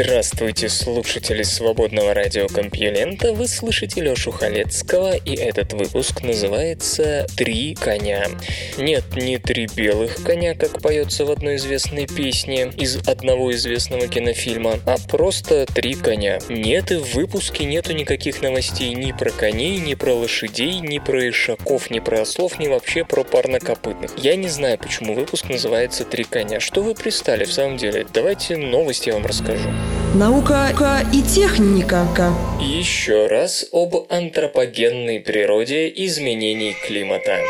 Здравствуйте, слушатели свободного радиокомпьюлента. Вы слышите Лёшу Халецкого, и этот выпуск называется «Три коня». Нет, не три белых коня, как поется в одной известной песне из одного известного кинофильма, а просто три коня. Нет, и в выпуске нету никаких новостей ни про коней, ни про лошадей, ни про ишаков, ни про ослов, ни вообще про парнокопытных. Я не знаю, почему выпуск называется «Три коня». Что вы пристали в самом деле? Давайте новости я вам расскажу. Наука и техника. Еще раз об антропогенной природе изменений климата.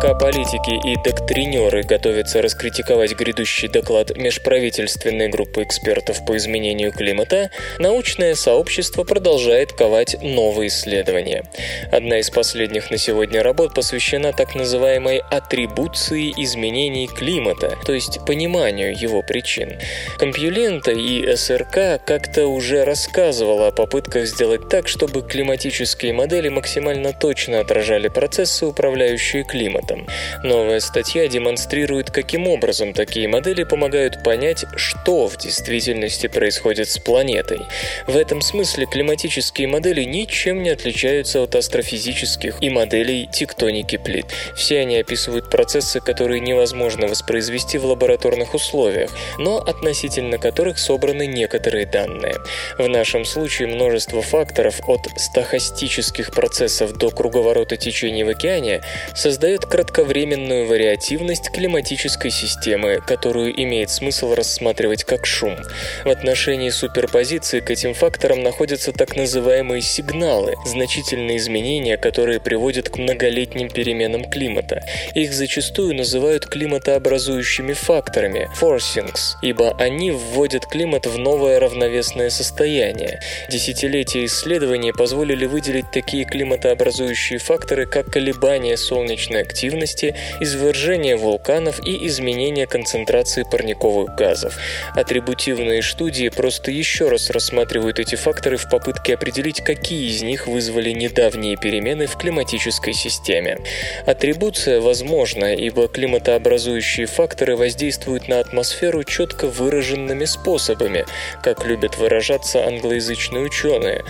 Пока политики и доктринеры готовятся раскритиковать грядущий доклад межправительственной группы экспертов по изменению климата, научное сообщество продолжает ковать новые исследования. Одна из последних на сегодня работ посвящена так называемой атрибуции изменений климата, то есть пониманию его причин. Компьюлента и СРК как-то уже рассказывала о попытках сделать так, чтобы климатические модели максимально точно отражали процессы, управляющие климатом климатом. Новая статья демонстрирует, каким образом такие модели помогают понять, что в действительности происходит с планетой. В этом смысле климатические модели ничем не отличаются от астрофизических и моделей тектоники плит. Все они описывают процессы, которые невозможно воспроизвести в лабораторных условиях, но относительно которых собраны некоторые данные. В нашем случае множество факторов от стахастических процессов до круговорота течений в океане создает кратковременную вариативность климатической системы, которую имеет смысл рассматривать как шум. В отношении суперпозиции к этим факторам находятся так называемые сигналы, значительные изменения, которые приводят к многолетним переменам климата. Их зачастую называют климатообразующими факторами – forcings, ибо они вводят климат в новое равновесное состояние. Десятилетия исследований позволили выделить такие климатообразующие факторы, как колебания солнечной активности, активности, извержения вулканов и изменения концентрации парниковых газов. Атрибутивные студии просто еще раз рассматривают эти факторы в попытке определить, какие из них вызвали недавние перемены в климатической системе. Атрибуция возможна, ибо климатообразующие факторы воздействуют на атмосферу четко выраженными способами, как любят выражаться англоязычные ученые.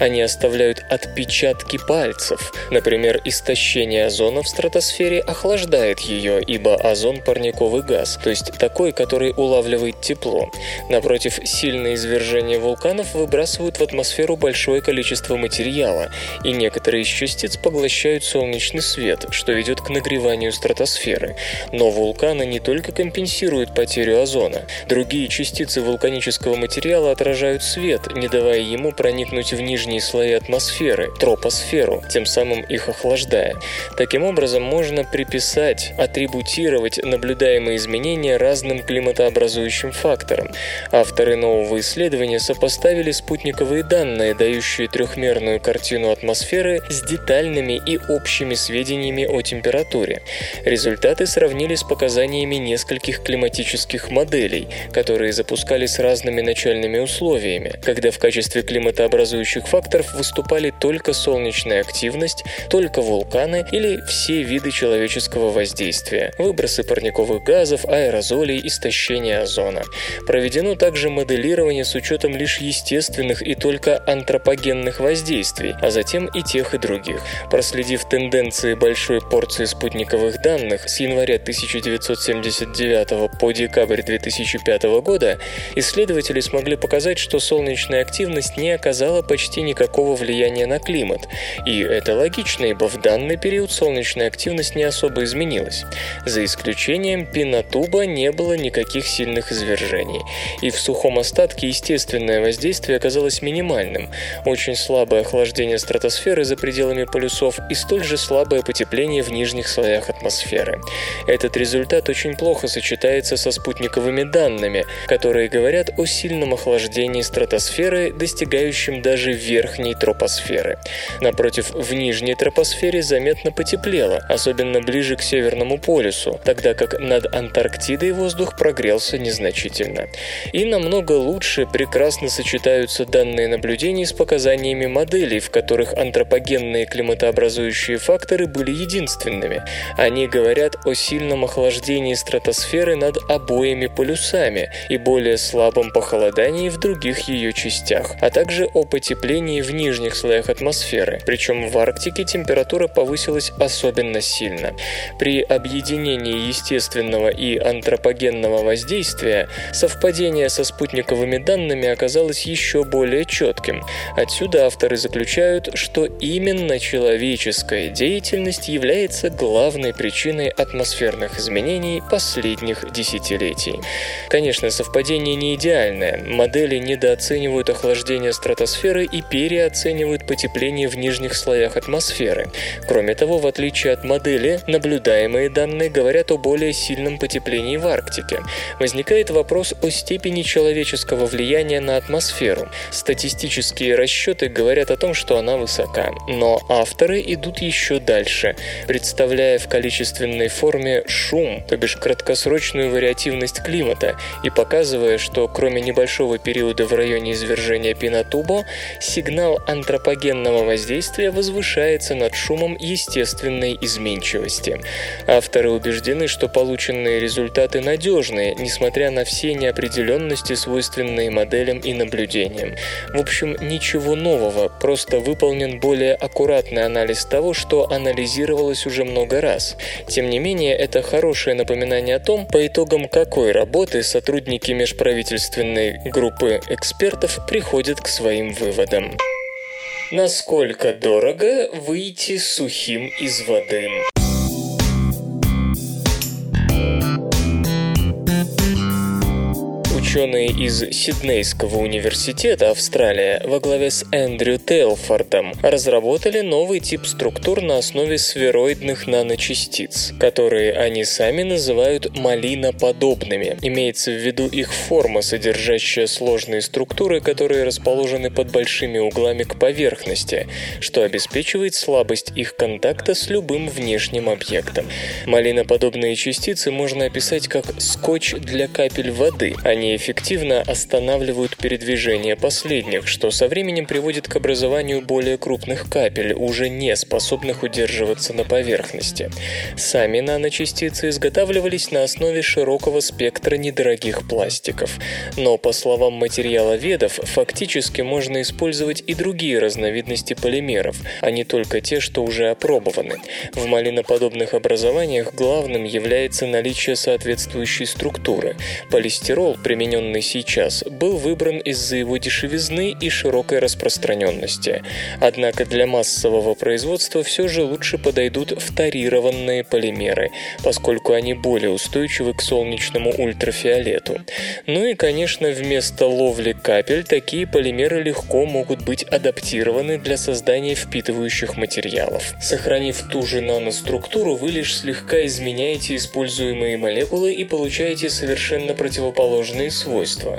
Они оставляют отпечатки пальцев, например, истощение озона в стратосфере атмосфере охлаждает ее, ибо озон – парниковый газ, то есть такой, который улавливает тепло. Напротив, сильное извержение вулканов выбрасывают в атмосферу большое количество материала, и некоторые из частиц поглощают солнечный свет, что ведет к нагреванию стратосферы. Но вулканы не только компенсируют потерю озона. Другие частицы вулканического материала отражают свет, не давая ему проникнуть в нижние слои атмосферы, тропосферу, тем самым их охлаждая. Таким образом, можно можно приписать, атрибутировать наблюдаемые изменения разным климатообразующим факторам. Авторы нового исследования сопоставили спутниковые данные, дающие трехмерную картину атмосферы с детальными и общими сведениями о температуре. Результаты сравнили с показаниями нескольких климатических моделей, которые запускали с разными начальными условиями, когда в качестве климатообразующих факторов выступали только солнечная активность, только вулканы или все виды человеческого воздействия, выбросы парниковых газов, аэрозолей, истощение озона. Проведено также моделирование с учетом лишь естественных и только антропогенных воздействий, а затем и тех и других. Проследив тенденции большой порции спутниковых данных с января 1979 по декабрь 2005 года, исследователи смогли показать, что солнечная активность не оказала почти никакого влияния на климат. И это логично, ибо в данный период солнечная активность не особо изменилась. За исключением пинотуба не было никаких сильных извержений. И в сухом остатке естественное воздействие оказалось минимальным. Очень слабое охлаждение стратосферы за пределами полюсов и столь же слабое потепление в нижних слоях атмосферы. Этот результат очень плохо сочетается со спутниковыми данными, которые говорят о сильном охлаждении стратосферы, достигающем даже верхней тропосферы. Напротив, в нижней тропосфере заметно потеплело, особенно ближе к Северному полюсу, тогда как над Антарктидой воздух прогрелся незначительно. И намного лучше прекрасно сочетаются данные наблюдений с показаниями моделей, в которых антропогенные климатообразующие факторы были единственными. Они говорят о сильном охлаждении стратосферы над обоими полюсами и более слабом похолодании в других ее частях, а также о потеплении в нижних слоях атмосферы, причем в Арктике температура повысилась особенно сильно. При объединении естественного и антропогенного воздействия совпадение со спутниковыми данными оказалось еще более четким. Отсюда авторы заключают, что именно человеческая деятельность является главной причиной атмосферных изменений последних десятилетий. Конечно, совпадение не идеальное. Модели недооценивают охлаждение стратосферы и переоценивают потепление в нижних слоях атмосферы. Кроме того, в отличие от модели, наблюдаемые данные говорят о более сильном потеплении в Арктике. Возникает вопрос о степени человеческого влияния на атмосферу. Статистические расчеты говорят о том, что она высока, но авторы идут еще дальше, представляя в количественной форме шум, то бишь краткосрочную вариативность климата, и показывая, что кроме небольшого периода в районе извержения Пинатубо, сигнал антропогенного воздействия возвышается над шумом естественной изменчивости. Авторы убеждены, что полученные результаты надежные, несмотря на все неопределенности, свойственные моделям и наблюдениям. В общем, ничего нового, просто выполнен более аккуратный анализ того, что анализировалось уже много раз. Тем не менее, это хорошее напоминание о том, по итогам какой работы сотрудники межправительственной группы экспертов приходят к своим выводам. Насколько дорого выйти сухим из воды? Ученые из Сиднейского университета Австралия во главе с Эндрю Тейлфордом разработали новый тип структур на основе сфероидных наночастиц, которые они сами называют малиноподобными. Имеется в виду их форма, содержащая сложные структуры, которые расположены под большими углами к поверхности, что обеспечивает слабость их контакта с любым внешним объектом. Малиноподобные частицы можно описать как скотч для капель воды. Они эффективно останавливают передвижение последних, что со временем приводит к образованию более крупных капель, уже не способных удерживаться на поверхности. Сами наночастицы изготавливались на основе широкого спектра недорогих пластиков. Но, по словам материаловедов, фактически можно использовать и другие разновидности полимеров, а не только те, что уже опробованы. В малиноподобных образованиях главным является наличие соответствующей структуры. Полистирол, примененный примененный сейчас, был выбран из-за его дешевизны и широкой распространенности. Однако для массового производства все же лучше подойдут вторированные полимеры, поскольку они более устойчивы к солнечному ультрафиолету. Ну и, конечно, вместо ловли капель такие полимеры легко могут быть адаптированы для создания впитывающих материалов. Сохранив ту же наноструктуру, вы лишь слегка изменяете используемые молекулы и получаете совершенно противоположные свойства,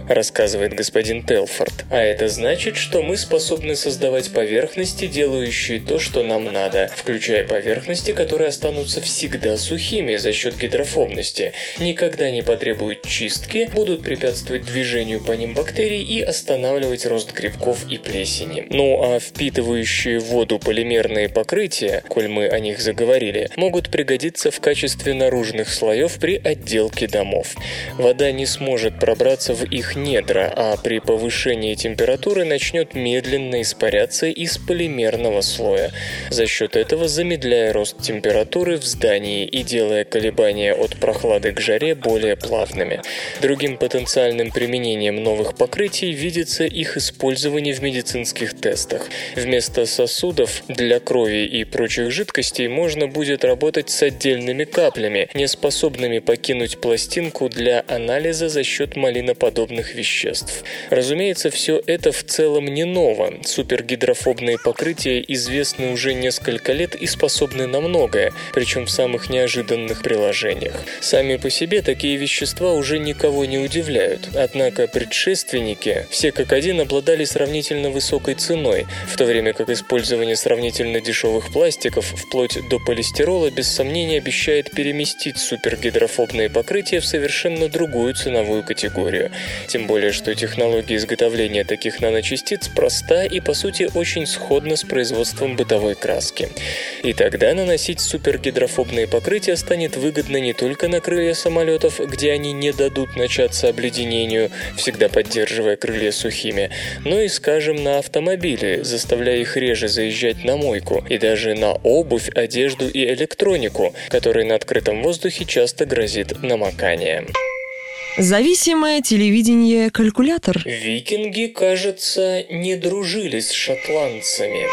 рассказывает господин Телфорд. А это значит, что мы способны создавать поверхности, делающие то, что нам надо, включая поверхности, которые останутся всегда сухими за счет гидрофобности, никогда не потребуют чистки, будут препятствовать движению по ним бактерий и останавливать рост грибков и плесени. Ну а впитывающие воду полимерные покрытия, коль мы о них заговорили, могут пригодиться в качестве наружных слоев при отделке домов. Вода не сможет пробраться забраться в их недра, а при повышении температуры начнет медленно испаряться из полимерного слоя, за счет этого замедляя рост температуры в здании и делая колебания от прохлады к жаре более плавными. Другим потенциальным применением новых покрытий видится их использование в медицинских тестах. Вместо сосудов для крови и прочих жидкостей можно будет работать с отдельными каплями, не способными покинуть пластинку для анализа за счет малиноподобных веществ. Разумеется, все это в целом не ново. Супергидрофобные покрытия известны уже несколько лет и способны на многое, причем в самых неожиданных приложениях. Сами по себе такие вещества уже никого не удивляют, однако предшественники все как один обладали сравнительно высокой ценой, в то время как использование сравнительно дешевых пластиков вплоть до полистирола без сомнения обещает переместить супергидрофобные покрытия в совершенно другую ценовую категорию. Тем более, что технология изготовления таких наночастиц проста и по сути очень сходна с производством бытовой краски. И тогда наносить супергидрофобные покрытия станет выгодно не только на крылья самолетов, где они не дадут начаться обледенению, всегда поддерживая крылья сухими, но и, скажем, на автомобили, заставляя их реже заезжать на мойку, и даже на обувь, одежду и электронику, которой на открытом воздухе часто грозит намокание. Зависимое телевидение калькулятор. Викинги, кажется, не дружили с шотландцами.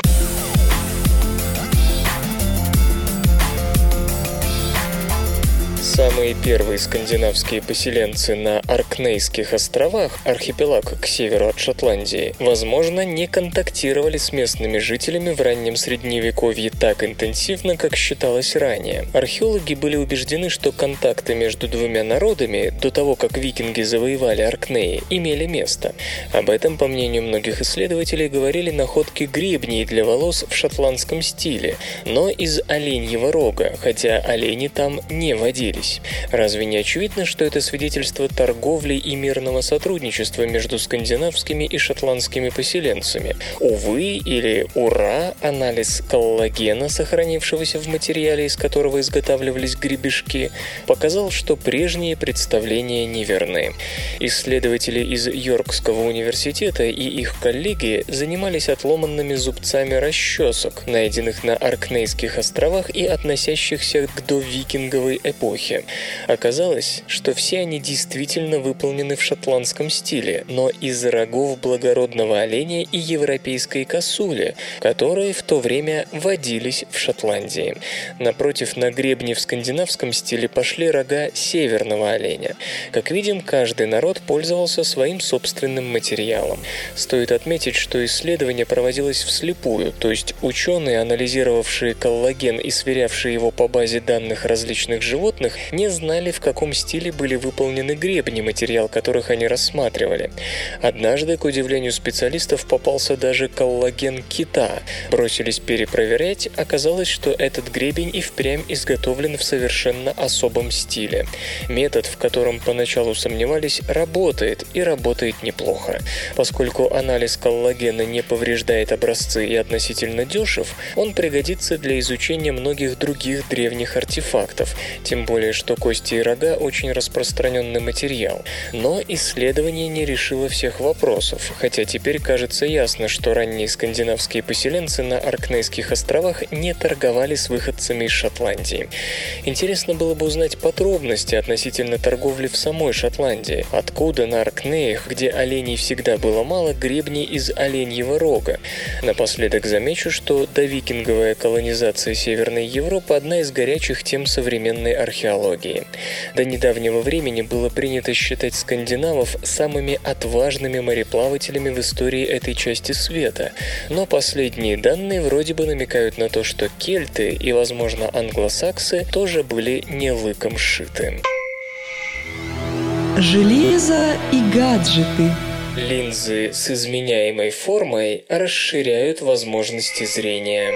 Самые первые скандинавские поселенцы на Аркнейских островах, архипелаг к северу от Шотландии, возможно, не контактировали с местными жителями в раннем средневековье так интенсивно, как считалось ранее. Археологи были убеждены, что контакты между двумя народами до того, как викинги завоевали Аркнеи, имели место. Об этом, по мнению многих исследователей, говорили находки гребней для волос в шотландском стиле, но из оленьего рога, хотя олени там не водились договорились. Разве не очевидно, что это свидетельство торговли и мирного сотрудничества между скандинавскими и шотландскими поселенцами? Увы или ура, анализ коллагена, сохранившегося в материале, из которого изготавливались гребешки, показал, что прежние представления неверны. Исследователи из Йоркского университета и их коллеги занимались отломанными зубцами расчесок, найденных на Аркнейских островах и относящихся к довикинговой эпохе эпохи. Оказалось, что все они действительно выполнены в шотландском стиле, но из рогов благородного оленя и европейской косули, которые в то время водились в Шотландии. Напротив, на гребне в скандинавском стиле пошли рога северного оленя. Как видим, каждый народ пользовался своим собственным материалом. Стоит отметить, что исследование проводилось вслепую, то есть ученые, анализировавшие коллаген и сверявшие его по базе данных различных животных, не знали, в каком стиле были выполнены гребни, материал которых они рассматривали. Однажды, к удивлению специалистов, попался даже коллаген кита. Бросились перепроверять, оказалось, что этот гребень и впрямь изготовлен в совершенно особом стиле. Метод, в котором поначалу сомневались, работает и работает неплохо. Поскольку анализ коллагена не повреждает образцы и относительно дешев, он пригодится для изучения многих других древних артефактов, тем более что кости и рога очень распространенный материал. Но исследование не решило всех вопросов, хотя теперь кажется ясно, что ранние скандинавские поселенцы на Аркнейских островах не торговали с выходцами из Шотландии. Интересно было бы узнать подробности относительно торговли в самой Шотландии. Откуда на Аркнеях, где оленей всегда было мало, гребни из оленьего рога? Напоследок замечу, что довикинговая колонизация Северной Европы – одна из горячих тем современной археологии технологии. До недавнего времени было принято считать скандинавов самыми отважными мореплавателями в истории этой части света, но последние данные вроде бы намекают на то, что кельты и, возможно, англосаксы тоже были не лыком шиты. Железо и гаджеты – Линзы с изменяемой формой расширяют возможности зрения.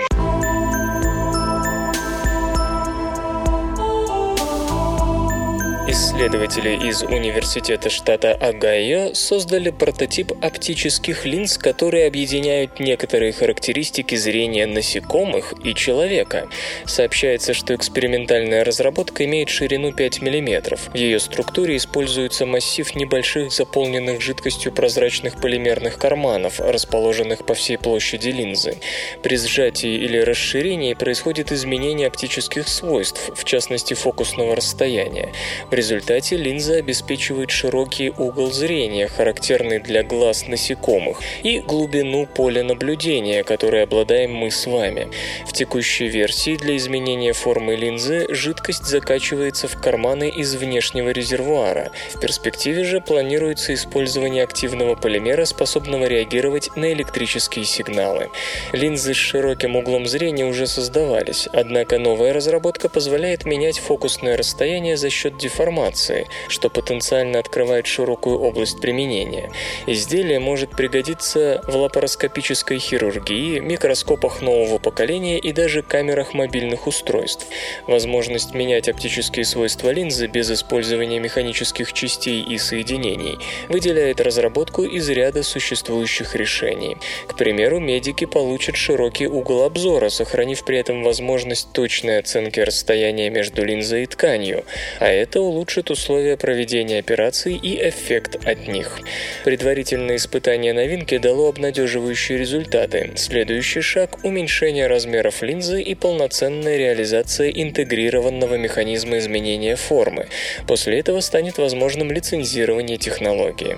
Исследователи из Университета штата Огайо создали прототип оптических линз, которые объединяют некоторые характеристики зрения насекомых и человека. Сообщается, что экспериментальная разработка имеет ширину 5 мм. В ее структуре используется массив небольших заполненных жидкостью прозрачных полимерных карманов, расположенных по всей площади линзы. При сжатии или расширении происходит изменение оптических свойств, в частности фокусного расстояния. Результате линза обеспечивает широкий угол зрения, характерный для глаз насекомых, и глубину поля наблюдения, которой обладаем мы с вами. В текущей версии для изменения формы линзы жидкость закачивается в карманы из внешнего резервуара. В перспективе же планируется использование активного полимера, способного реагировать на электрические сигналы. Линзы с широким углом зрения уже создавались, однако новая разработка позволяет менять фокусное расстояние за счет деформации информации, что потенциально открывает широкую область применения. Изделие может пригодиться в лапароскопической хирургии, микроскопах нового поколения и даже камерах мобильных устройств. Возможность менять оптические свойства линзы без использования механических частей и соединений выделяет разработку из ряда существующих решений. К примеру, медики получат широкий угол обзора, сохранив при этом возможность точной оценки расстояния между линзой и тканью, а это улучшит улучшит условия проведения операций и эффект от них. Предварительное испытание новинки дало обнадеживающие результаты. Следующий шаг – уменьшение размеров линзы и полноценная реализация интегрированного механизма изменения формы. После этого станет возможным лицензирование технологии.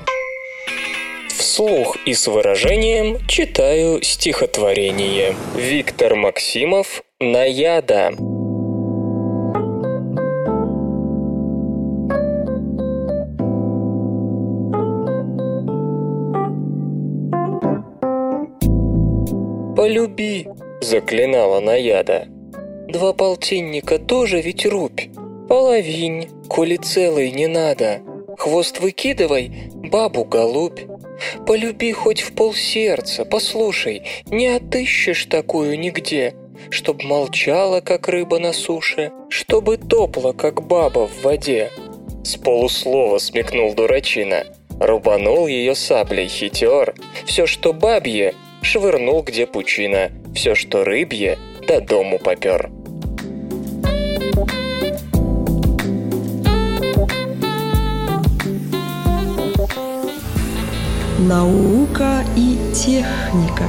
Вслух и с выражением читаю стихотворение. Виктор Максимов «Наяда». «Полюби!» – заклинала Наяда. «Два полтинника тоже ведь рубь. Половинь, коли целый не надо. Хвост выкидывай, бабу голубь. Полюби хоть в полсердца, послушай, не отыщешь такую нигде, чтоб молчала, как рыба на суше, чтобы топла, как баба в воде». С полуслова смекнул дурачина. Рубанул ее саблей хитер. Все, что бабье, швырнул где пучина, все, что рыбье, до дому попер. Наука и техника.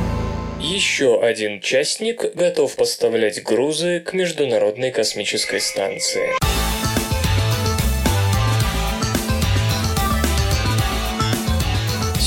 Еще один частник готов поставлять грузы к Международной космической станции.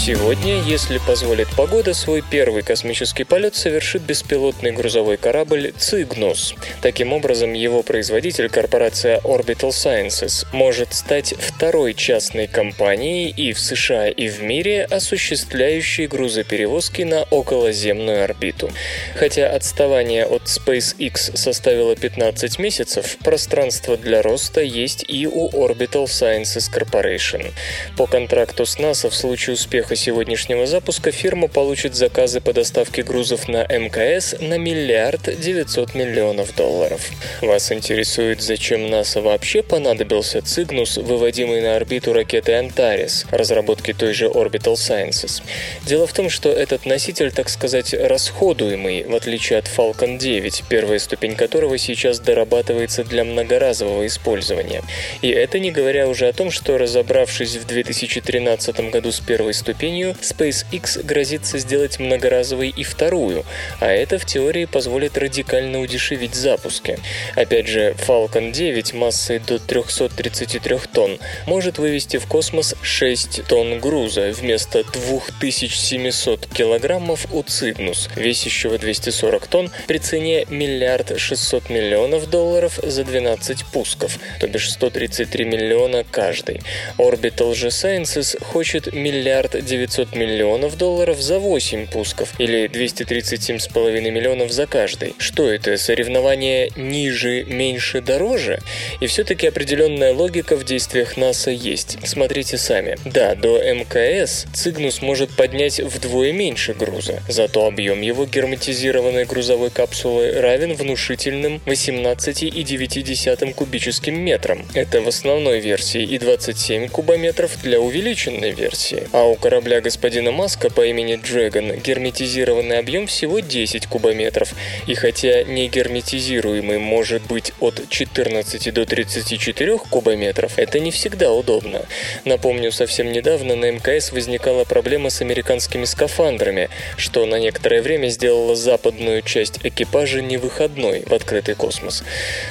Сегодня, если позволит погода, свой первый космический полет совершит беспилотный грузовой корабль «Цигнус». Таким образом, его производитель, корпорация Orbital Sciences, может стать второй частной компанией и в США, и в мире, осуществляющей грузоперевозки на околоземную орбиту. Хотя отставание от SpaceX составило 15 месяцев, пространство для роста есть и у Orbital Sciences Corporation. По контракту с НАСА в случае успеха успеха сегодняшнего запуска фирма получит заказы по доставке грузов на МКС на миллиард 900 миллионов долларов. Вас интересует, зачем НАСА вообще понадобился Цигнус, выводимый на орбиту ракеты Антарес, разработки той же Orbital Sciences? Дело в том, что этот носитель, так сказать, расходуемый, в отличие от Falcon 9, первая ступень которого сейчас дорабатывается для многоразового использования. И это не говоря уже о том, что разобравшись в 2013 году с первой ступенью, ступенью, SpaceX грозится сделать многоразовой и вторую, а это в теории позволит радикально удешевить запуски. Опять же, Falcon 9 массой до 333 тонн может вывести в космос 6 тонн груза вместо 2700 килограммов у Cygnus, весящего 240 тонн при цене миллиард 600 миллионов долларов за 12 пусков, то бишь 133 миллиона каждый. Orbital же Sciences хочет миллиард 900 миллионов долларов за 8 пусков или 237,5 миллионов за каждый. Что это, соревнование ниже, меньше, дороже? И все-таки определенная логика в действиях НАСА есть. Смотрите сами. Да, до МКС Цигнус может поднять вдвое меньше груза, зато объем его герметизированной грузовой капсулы равен внушительным 18,9 кубическим метрам. Это в основной версии и 27 кубометров для увеличенной версии. А у корабля господина Маска по имени Dragon герметизированный объем всего 10 кубометров. И хотя не герметизируемый может быть от 14 до 34 кубометров, это не всегда удобно. Напомню, совсем недавно на МКС возникала проблема с американскими скафандрами, что на некоторое время сделало западную часть экипажа невыходной в открытый космос.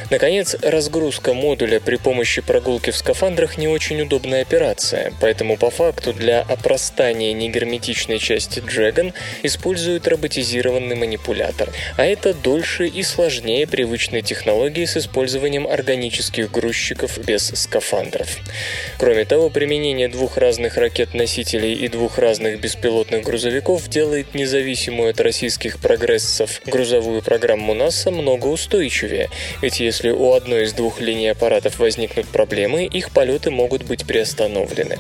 Наконец, разгрузка модуля при помощи прогулки в скафандрах не очень удобная операция, поэтому по факту для опростания негерметичной части Dragon используют роботизированный манипулятор, а это дольше и сложнее привычной технологии с использованием органических грузчиков без скафандров. Кроме того, применение двух разных ракет-носителей и двух разных беспилотных грузовиков делает независимую от российских прогрессов грузовую программу НАСА много устойчивее, ведь если у одной из двух линий аппаратов возникнут проблемы, их полеты могут быть приостановлены.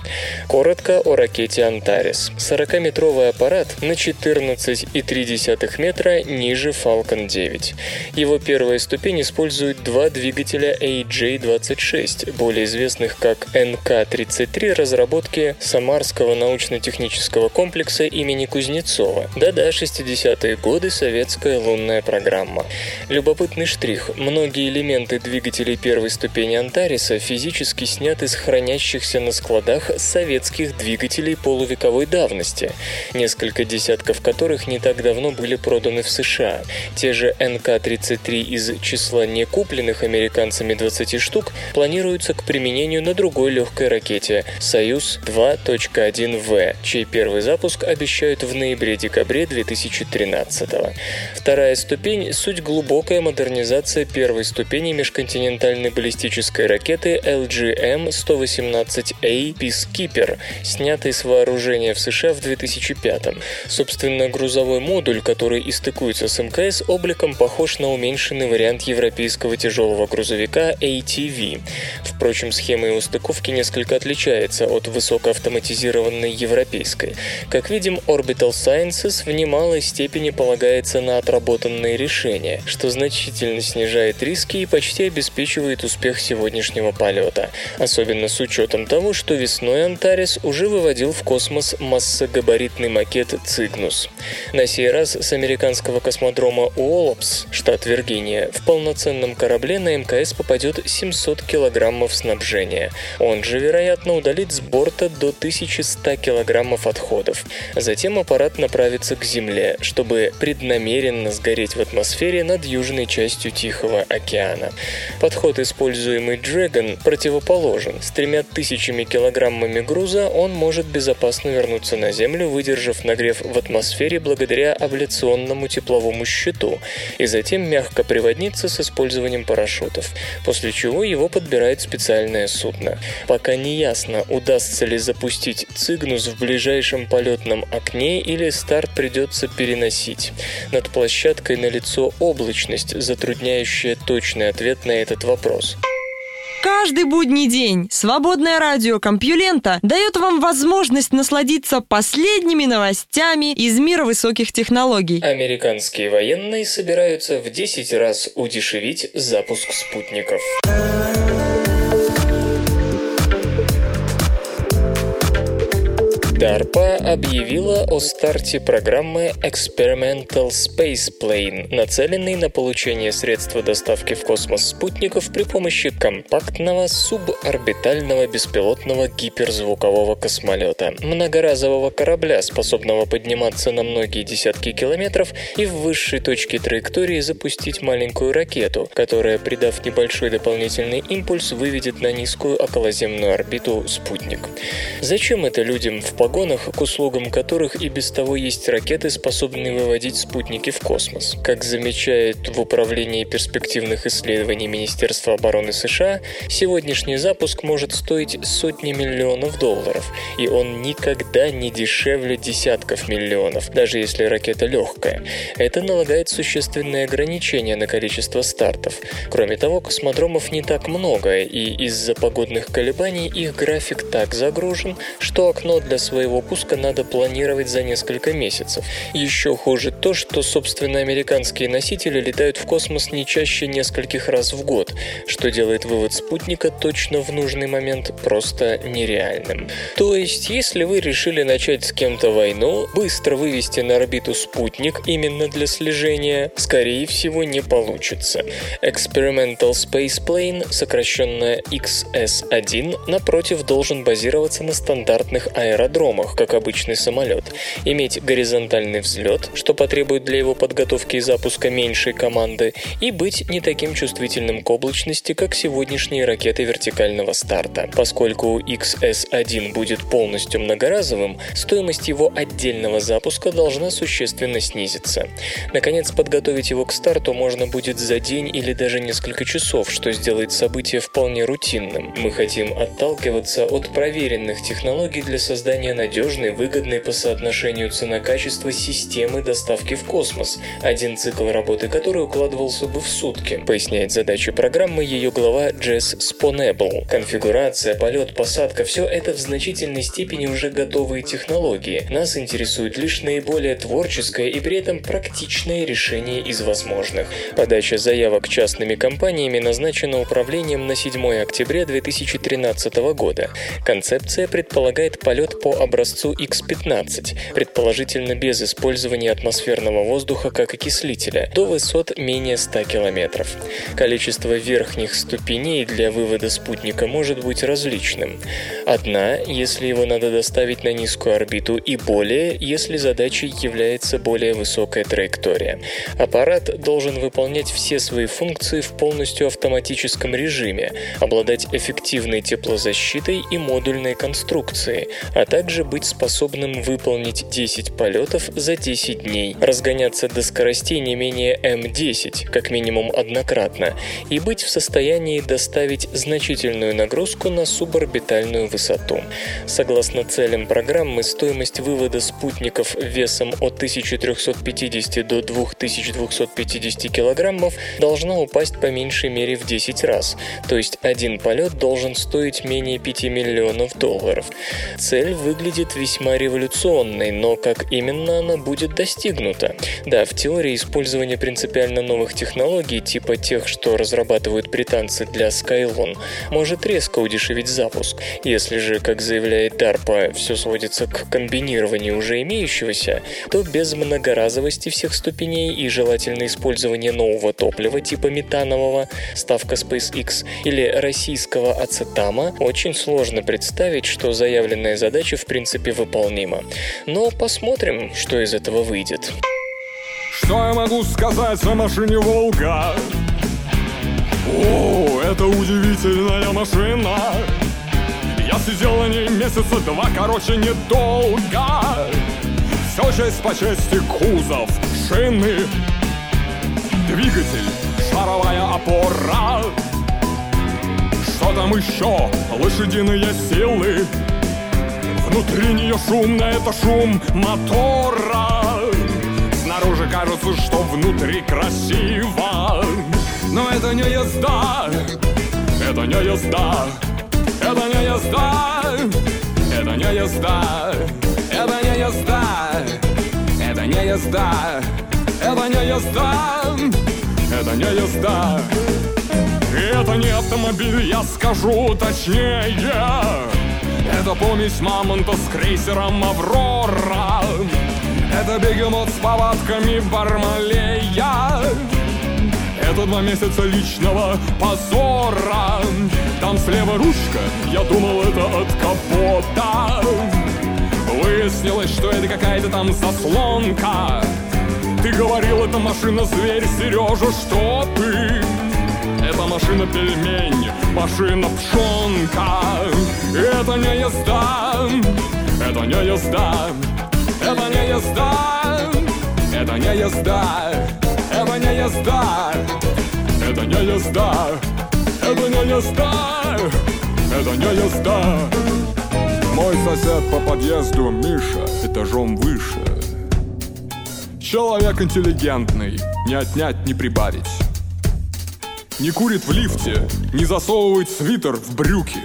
Коротко о ракете «Антарес». 40-метровый аппарат на 14,3 метра ниже Falcon 9. Его первая ступень использует два двигателя AJ-26, более известных как НК-33 разработки Самарского научно-технического комплекса имени Кузнецова. Да-да, 60-е годы советская лунная программа. Любопытный штрих. Многие элементы двигателей первой ступени Антариса физически сняты с хранящихся на складах советских двигателей полувековой давности, несколько десятков которых не так давно были проданы в США. Те же НК-33 из числа некупленных американцами 20 штук планируются к применению на другой легкой ракете «Союз 2.1В», чей первый запуск обещают в ноябре-декабре 2013 -го. Вторая ступень – суть глубокая модернизация первой ступени межконтинентальной баллистической ракеты LGM-118A Peacekeeper, снятой с вооружения в США в 2005 -м. Собственно, грузовой модуль, который истыкуется с МКС, обликом похож на уменьшенный вариант европейского тяжелого грузовика ATV. Впрочем, схема его стыковки несколько отличается от высокоавтоматизированной европейской. Как видим, Orbital Sciences в немалой степени полагается на отработанные решения, что значительно снижает риски и почти обеспечивает успех сегодняшнего полета. Особенно с учетом того, что весной Антарес уже выводил в космос массогабаритный макет Цигнус. На сей раз с американского космодрома Уоллопс, штат Виргиния, в полноценном корабле на МКС попадет 700 килограммов снабжения. Он же, вероятно, удалит с борта до 1100 килограммов отходов. Затем аппарат направится к Земле, чтобы преднамеренно сгореть в атмосфере над южной частью Тихого океана. Подход, используемый Dragon, противоположен. С тремя тысячами килограммами груза он может безопасно вернуться на Землю, выдержав нагрев в атмосфере благодаря абляционному тепловому щиту, и затем мягко приводниться с использованием парашютов, после чего его подбирает специальное судно. Пока не ясно, удастся ли запустить Цигнус в ближайшем полетном окне или старт придется переносить. Над площадкой налицо облачность, затрудняющая точный ответ на этот вопрос. Каждый будний день свободное радио Компьюлента дает вам возможность насладиться последними новостями из мира высоких технологий. Американские военные собираются в 10 раз удешевить запуск спутников. DARPA объявила о старте программы Experimental Space Plane, нацеленной на получение средства доставки в космос спутников при помощи компактного суборбитального беспилотного гиперзвукового космолета, многоразового корабля, способного подниматься на многие десятки километров и в высшей точке траектории запустить маленькую ракету, которая, придав небольшой дополнительный импульс, выведет на низкую околоземную орбиту спутник. Зачем это людям в погоду вагонах, к услугам которых и без того есть ракеты, способные выводить спутники в космос. Как замечает в Управлении перспективных исследований Министерства обороны США, сегодняшний запуск может стоить сотни миллионов долларов, и он никогда не дешевле десятков миллионов, даже если ракета легкая. Это налагает существенные ограничения на количество стартов. Кроме того, космодромов не так много, и из-за погодных колебаний их график так загружен, что окно для своего пуска надо планировать за несколько месяцев. Еще хуже то, что, собственно, американские носители летают в космос не чаще нескольких раз в год, что делает вывод спутника точно в нужный момент просто нереальным. То есть, если вы решили начать с кем-то войну, быстро вывести на орбиту спутник именно для слежения, скорее всего, не получится. Experimental Space Plane, сокращенно XS-1, напротив, должен базироваться на стандартных аэродромах, как обычный самолет, иметь горизонтальный взлет, что потребует для его подготовки и запуска меньшей команды, и быть не таким чувствительным к облачности, как сегодняшние ракеты вертикального старта. Поскольку XS-1 будет полностью многоразовым, стоимость его отдельного запуска должна существенно снизиться. Наконец, подготовить его к старту можно будет за день или даже несколько часов, что сделает событие вполне рутинным. Мы хотим отталкиваться от проверенных технологий для создания надежной, выгодной по соотношению цена-качество системы доставки в космос, один цикл работы которой укладывался бы в сутки, поясняет задачи программы ее глава Джесс Спонебл. Конфигурация, полет, посадка – все это в значительной степени уже готовые технологии. Нас интересует лишь наиболее творческое и при этом практичное решение из возможных. Подача заявок частными компаниями назначена управлением на 7 октября 2013 года. Концепция предполагает полет по образцу X-15, предположительно без использования атмосферного воздуха как окислителя, до высот менее 100 километров. Количество верхних ступеней для вывода спутника может быть различным. Одна, если его надо доставить на низкую орбиту, и более, если задачей является более высокая траектория. Аппарат должен выполнять все свои функции в полностью автоматическом режиме, обладать эффективной теплозащитой и модульной конструкцией, а также быть способным выполнить 10 полетов за 10 дней, разгоняться до скоростей не менее М10, как минимум однократно, и быть в состоянии доставить значительную нагрузку на суборбитальную высоту. Согласно целям программы, стоимость вывода спутников весом от 1350 до 2250 килограммов должна упасть по меньшей мере в 10 раз, то есть один полет должен стоить менее 5 миллионов долларов. Цель выглядит весьма революционной, но как именно она будет достигнута? Да, в теории использование принципиально новых технологий, типа тех, что разрабатывают британцы для Skylon, может резко удешевить запуск. Если же, как заявляет DARPA, все сводится к комбинированию уже имеющегося, то без многоразовости всех ступеней и желательно использования нового топлива типа метанового, ставка SpaceX или российского ацетама, очень сложно представить, что заявленная задача в принципе выполнима. Но посмотрим, что из этого выйдет. Что я могу сказать о машине «Волга»? О, это удивительная машина Я сидел на ней месяца два, короче, недолго Все честь по чести, кузов, шины Двигатель, шаровая опора Что там еще? Лошадиные силы Внутри нее шумно, это шум мотора. Снаружи кажется, что внутри красиво. Но это не езда, это не езда Это не езда, это не езда Это не езда, это не езда Это не езда, это не езда. Это не автомобиль, я скажу точнее это помесь мамонта с крейсером «Аврора» Это бегемот с повадками Бармалея. Это два месяца личного позора. Там слева ручка, я думал, это от капота. Выяснилось, что это какая-то там заслонка. Ты говорил, это машина-зверь, Сережа, что ты? Это машина-пельмень, машина-пшонка Это не езда, Это не езда, это не езда, это не езда, это не езда, это не езда, это не езда, это не езда. Мой сосед по подъезду Миша этажом выше. Человек интеллигентный, не отнять, не прибавить. Не курит в лифте, не засовывает свитер в брюки.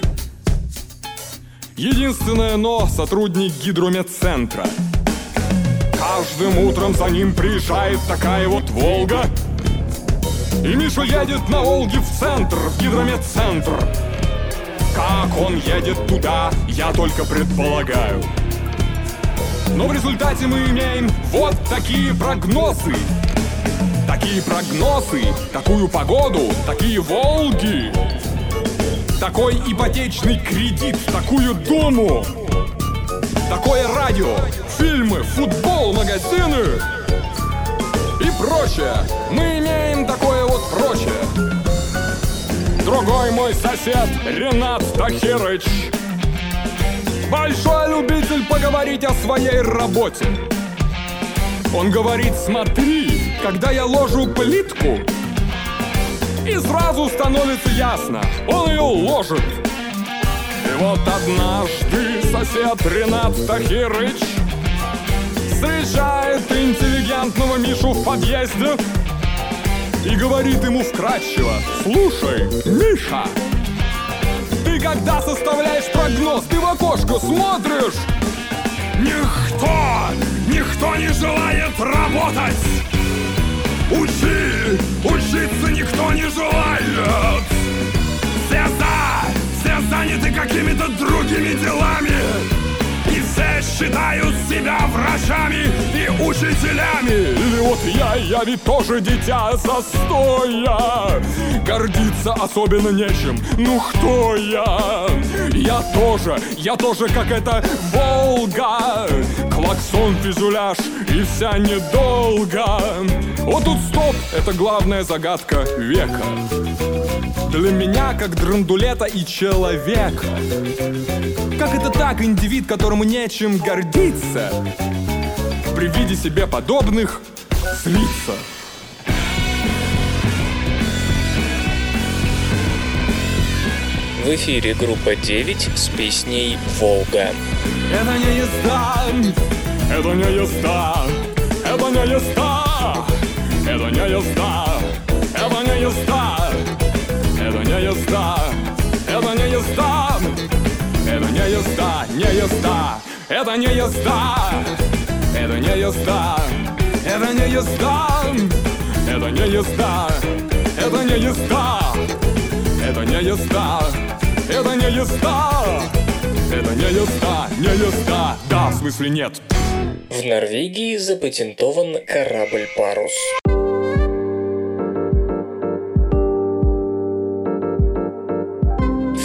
Единственное но — сотрудник гидрометцентра. Каждым утром за ним приезжает такая вот «Волга», и Миша едет на Волге в центр, в гидрометцентр. Как он едет туда, я только предполагаю. Но в результате мы имеем вот такие прогнозы. Такие прогнозы, такую погоду, такие Волги. Такой ипотечный кредит, такую дому. Такое радио, фильмы, футбол, магазины и прочее. Мы имеем такое вот прочее. Другой мой сосед Ренат Тахирыч Большой любитель поговорить о своей работе Он говорит, смотри, когда я ложу плитку И сразу становится ясно, он ее ложит И вот однажды сосед Ренат Тахирыч Встречает интеллигентного Мишу в подъезде и говорит ему вкратчиво «Слушай, Миша, ты когда составляешь прогноз, ты в окошко смотришь?» Никто, никто не желает работать! Учи, учиться никто не желает! Все за, все заняты какими-то другими делами! все считают себя врачами и учителями Или вот я, я ведь тоже дитя застоя Гордиться особенно нечем, ну кто я? Я тоже, я тоже как эта Волга Клаксон, фюзеляж и вся недолго. Вот тут стоп, это главная загадка века. Для меня как драндулета и человека. Как это так, индивид, которому нечем гордиться? При виде себе подобных злиться В эфире группа 9 с песней «Волга». Это не езда, это не езда, это не езда, это не езда, это не езда. Это не езда, это не езда, это не езда, не езда, это не езда, это не езда, это не езда, это не езда, это не езда, это не езда, это не езда, это не езда, не езда, да, в смысле нет. В Норвегии запатентован корабль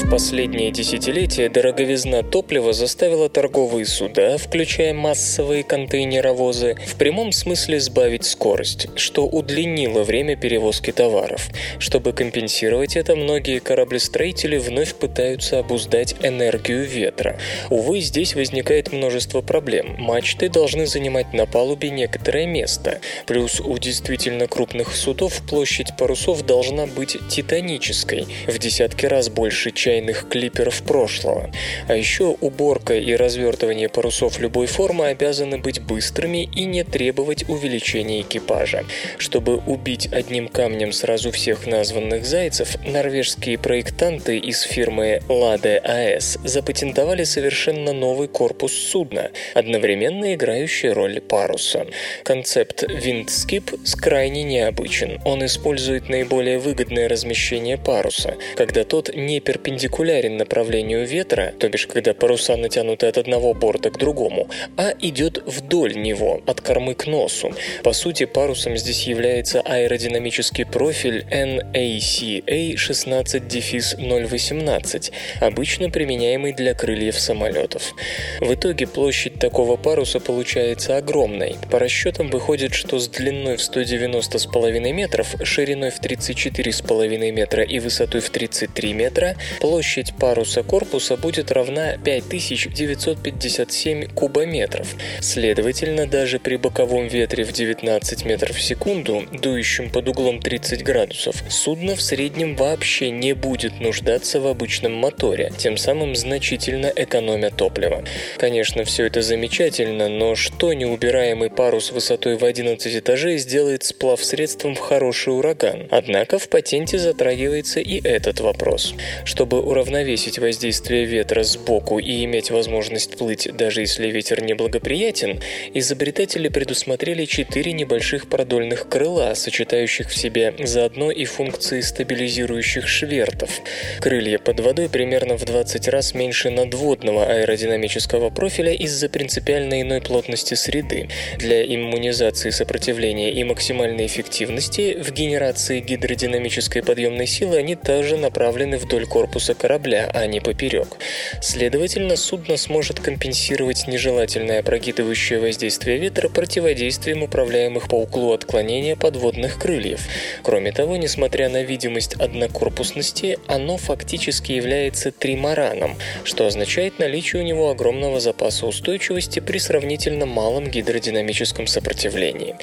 «Парус». последние десятилетия дороговизна топлива заставила торговые суда, включая массовые контейнеровозы, в прямом смысле сбавить скорость, что удлинило время перевозки товаров. Чтобы компенсировать это, многие кораблестроители вновь пытаются обуздать энергию ветра. Увы, здесь возникает множество проблем. Мачты должны занимать на палубе некоторое место. Плюс у действительно крупных судов площадь парусов должна быть титанической, в десятки раз больше чайной стальных клиперов прошлого. А еще уборка и развертывание парусов любой формы обязаны быть быстрыми и не требовать увеличения экипажа. Чтобы убить одним камнем сразу всех названных зайцев, норвежские проектанты из фирмы Lade AS запатентовали совершенно новый корпус судна, одновременно играющий роль паруса. Концепт Windskip крайне необычен. Он использует наиболее выгодное размещение паруса, когда тот не перпендикулярен перпендикулярен направлению ветра, то бишь когда паруса натянуты от одного борта к другому, а идет вдоль него, от кормы к носу. По сути, парусом здесь является аэродинамический профиль NACA 16-018, обычно применяемый для крыльев самолетов. В итоге площадь такого паруса получается огромной. По расчетам выходит, что с длиной в 190,5 метров, шириной в 34,5 метра и высотой в 33 метра площадь паруса корпуса будет равна 5957 кубометров. Следовательно, даже при боковом ветре в 19 метров в секунду, дующем под углом 30 градусов, судно в среднем вообще не будет нуждаться в обычном моторе, тем самым значительно экономя топливо. Конечно, все это замечательно, но что неубираемый парус высотой в 11 этажей сделает сплав средством в хороший ураган? Однако в патенте затрагивается и этот вопрос. Чтобы уравновесить воздействие ветра сбоку и иметь возможность плыть, даже если ветер неблагоприятен, изобретатели предусмотрели четыре небольших продольных крыла, сочетающих в себе заодно и функции стабилизирующих швертов. Крылья под водой примерно в 20 раз меньше надводного аэродинамического профиля из-за принципиально иной плотности среды. Для иммунизации сопротивления и максимальной эффективности в генерации гидродинамической подъемной силы они также направлены вдоль корпуса корабля, а не поперек. Следовательно, судно сможет компенсировать нежелательное прогибающее воздействие ветра противодействием управляемых по углу отклонения подводных крыльев. Кроме того, несмотря на видимость однокорпусности, оно фактически является тримараном, что означает наличие у него огромного запаса устойчивости при сравнительно малом гидродинамическом сопротивлении.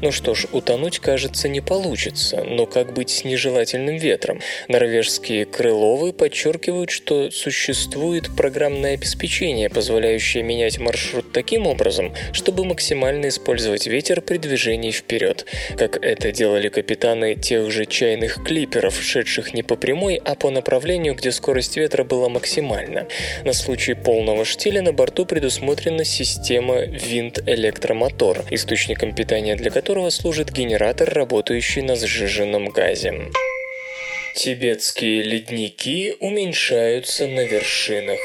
Ну что ж, утонуть, кажется, не получится, но как быть с нежелательным ветром? Норвежские крыловы подчеркивают, что существует программное обеспечение, позволяющее менять маршрут таким образом, чтобы максимально использовать ветер при движении вперед, как это делали капитаны тех же чайных клиперов, шедших не по прямой, а по направлению, где скорость ветра была максимальна. На случай полного штиля на борту предусмотрена система винт-электромотор, источником питания для которого служит генератор, работающий на сжиженном газе. Тибетские ледники уменьшаются на вершинах.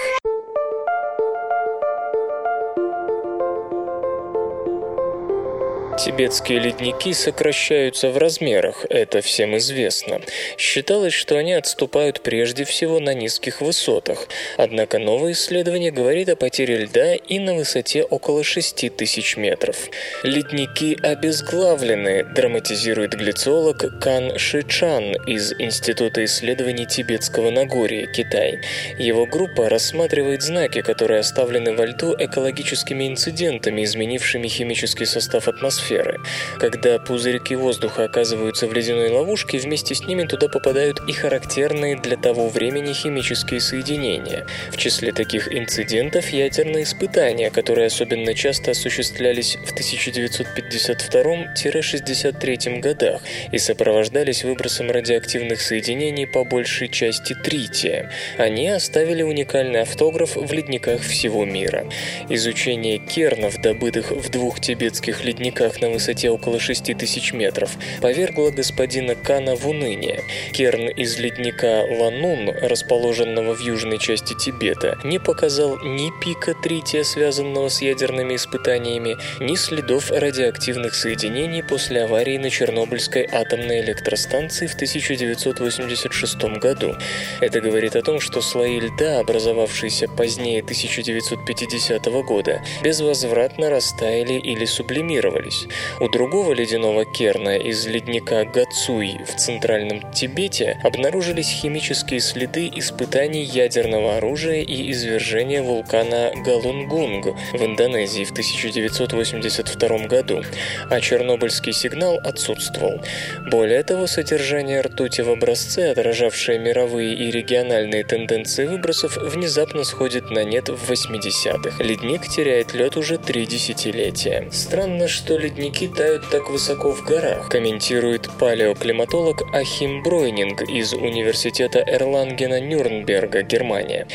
Тибетские ледники сокращаются в размерах, это всем известно. Считалось, что они отступают прежде всего на низких высотах. Однако новое исследование говорит о потере льда и на высоте около 6 тысяч метров. Ледники обезглавлены, драматизирует глициолог Кан Шичан из Института исследований Тибетского Нагорья, Китай. Его группа рассматривает знаки, которые оставлены во льду экологическими инцидентами, изменившими химический состав атмосферы атмосферы. Когда пузырьки воздуха оказываются в ледяной ловушке, вместе с ними туда попадают и характерные для того времени химические соединения. В числе таких инцидентов ядерные испытания, которые особенно часто осуществлялись в 1952-63 годах и сопровождались выбросом радиоактивных соединений по большей части трития. Они оставили уникальный автограф в ледниках всего мира. Изучение кернов, добытых в двух тибетских ледниках на высоте около 6000 метров, повергло господина Кана в уныние. Керн из ледника Ланун, расположенного в южной части Тибета, не показал ни пика трития, связанного с ядерными испытаниями, ни следов радиоактивных соединений после аварии на Чернобыльской атомной электростанции в 1986 году. Это говорит о том, что слои льда, образовавшиеся позднее 1950 года, безвозвратно растаяли или сублимировались. У другого ледяного керна из ледника Гацуй в центральном Тибете обнаружились химические следы испытаний ядерного оружия и извержения вулкана Галунгунг в Индонезии в 1982 году, а чернобыльский сигнал отсутствовал. Более того, содержание ртути в образце, отражавшее мировые и региональные тенденции выбросов, внезапно сходит на нет в 80-х. Ледник теряет лед уже три десятилетия. Странно, что ледник ледники тают так высоко в горах, комментирует палеоклиматолог Ахим Бройнинг из университета Эрлангена Нюрнберга, Германия.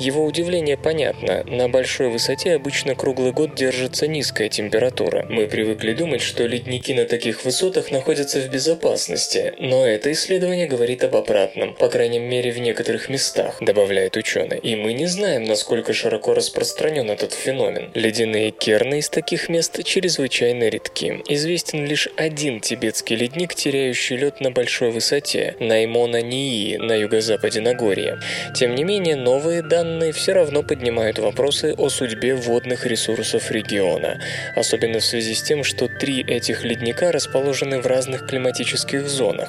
Его удивление понятно. На большой высоте обычно круглый год держится низкая температура. Мы привыкли думать, что ледники на таких высотах находятся в безопасности, но это исследование говорит об обратном, по крайней мере в некоторых местах, добавляет ученый. И мы не знаем, насколько широко распространен этот феномен. Ледяные керны из таких мест чрезвычайно редки загадки. Известен лишь один тибетский ледник, теряющий лед на большой высоте – Наймона-Нии на юго-западе Нагорья. Тем не менее, новые данные все равно поднимают вопросы о судьбе водных ресурсов региона, особенно в связи с тем, что три этих ледника расположены в разных климатических зонах.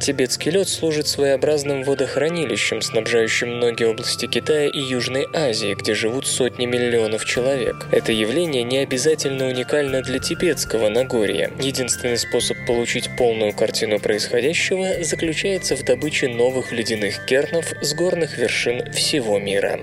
Тибетский лед служит своеобразным водохранилищем, снабжающим многие области Китая и Южной Азии, где живут сотни миллионов человек. Это явление не обязательно уникально для тибетского Нагорья. Единственный способ получить полную картину происходящего заключается в добыче новых ледяных кернов с горных вершин всего мира.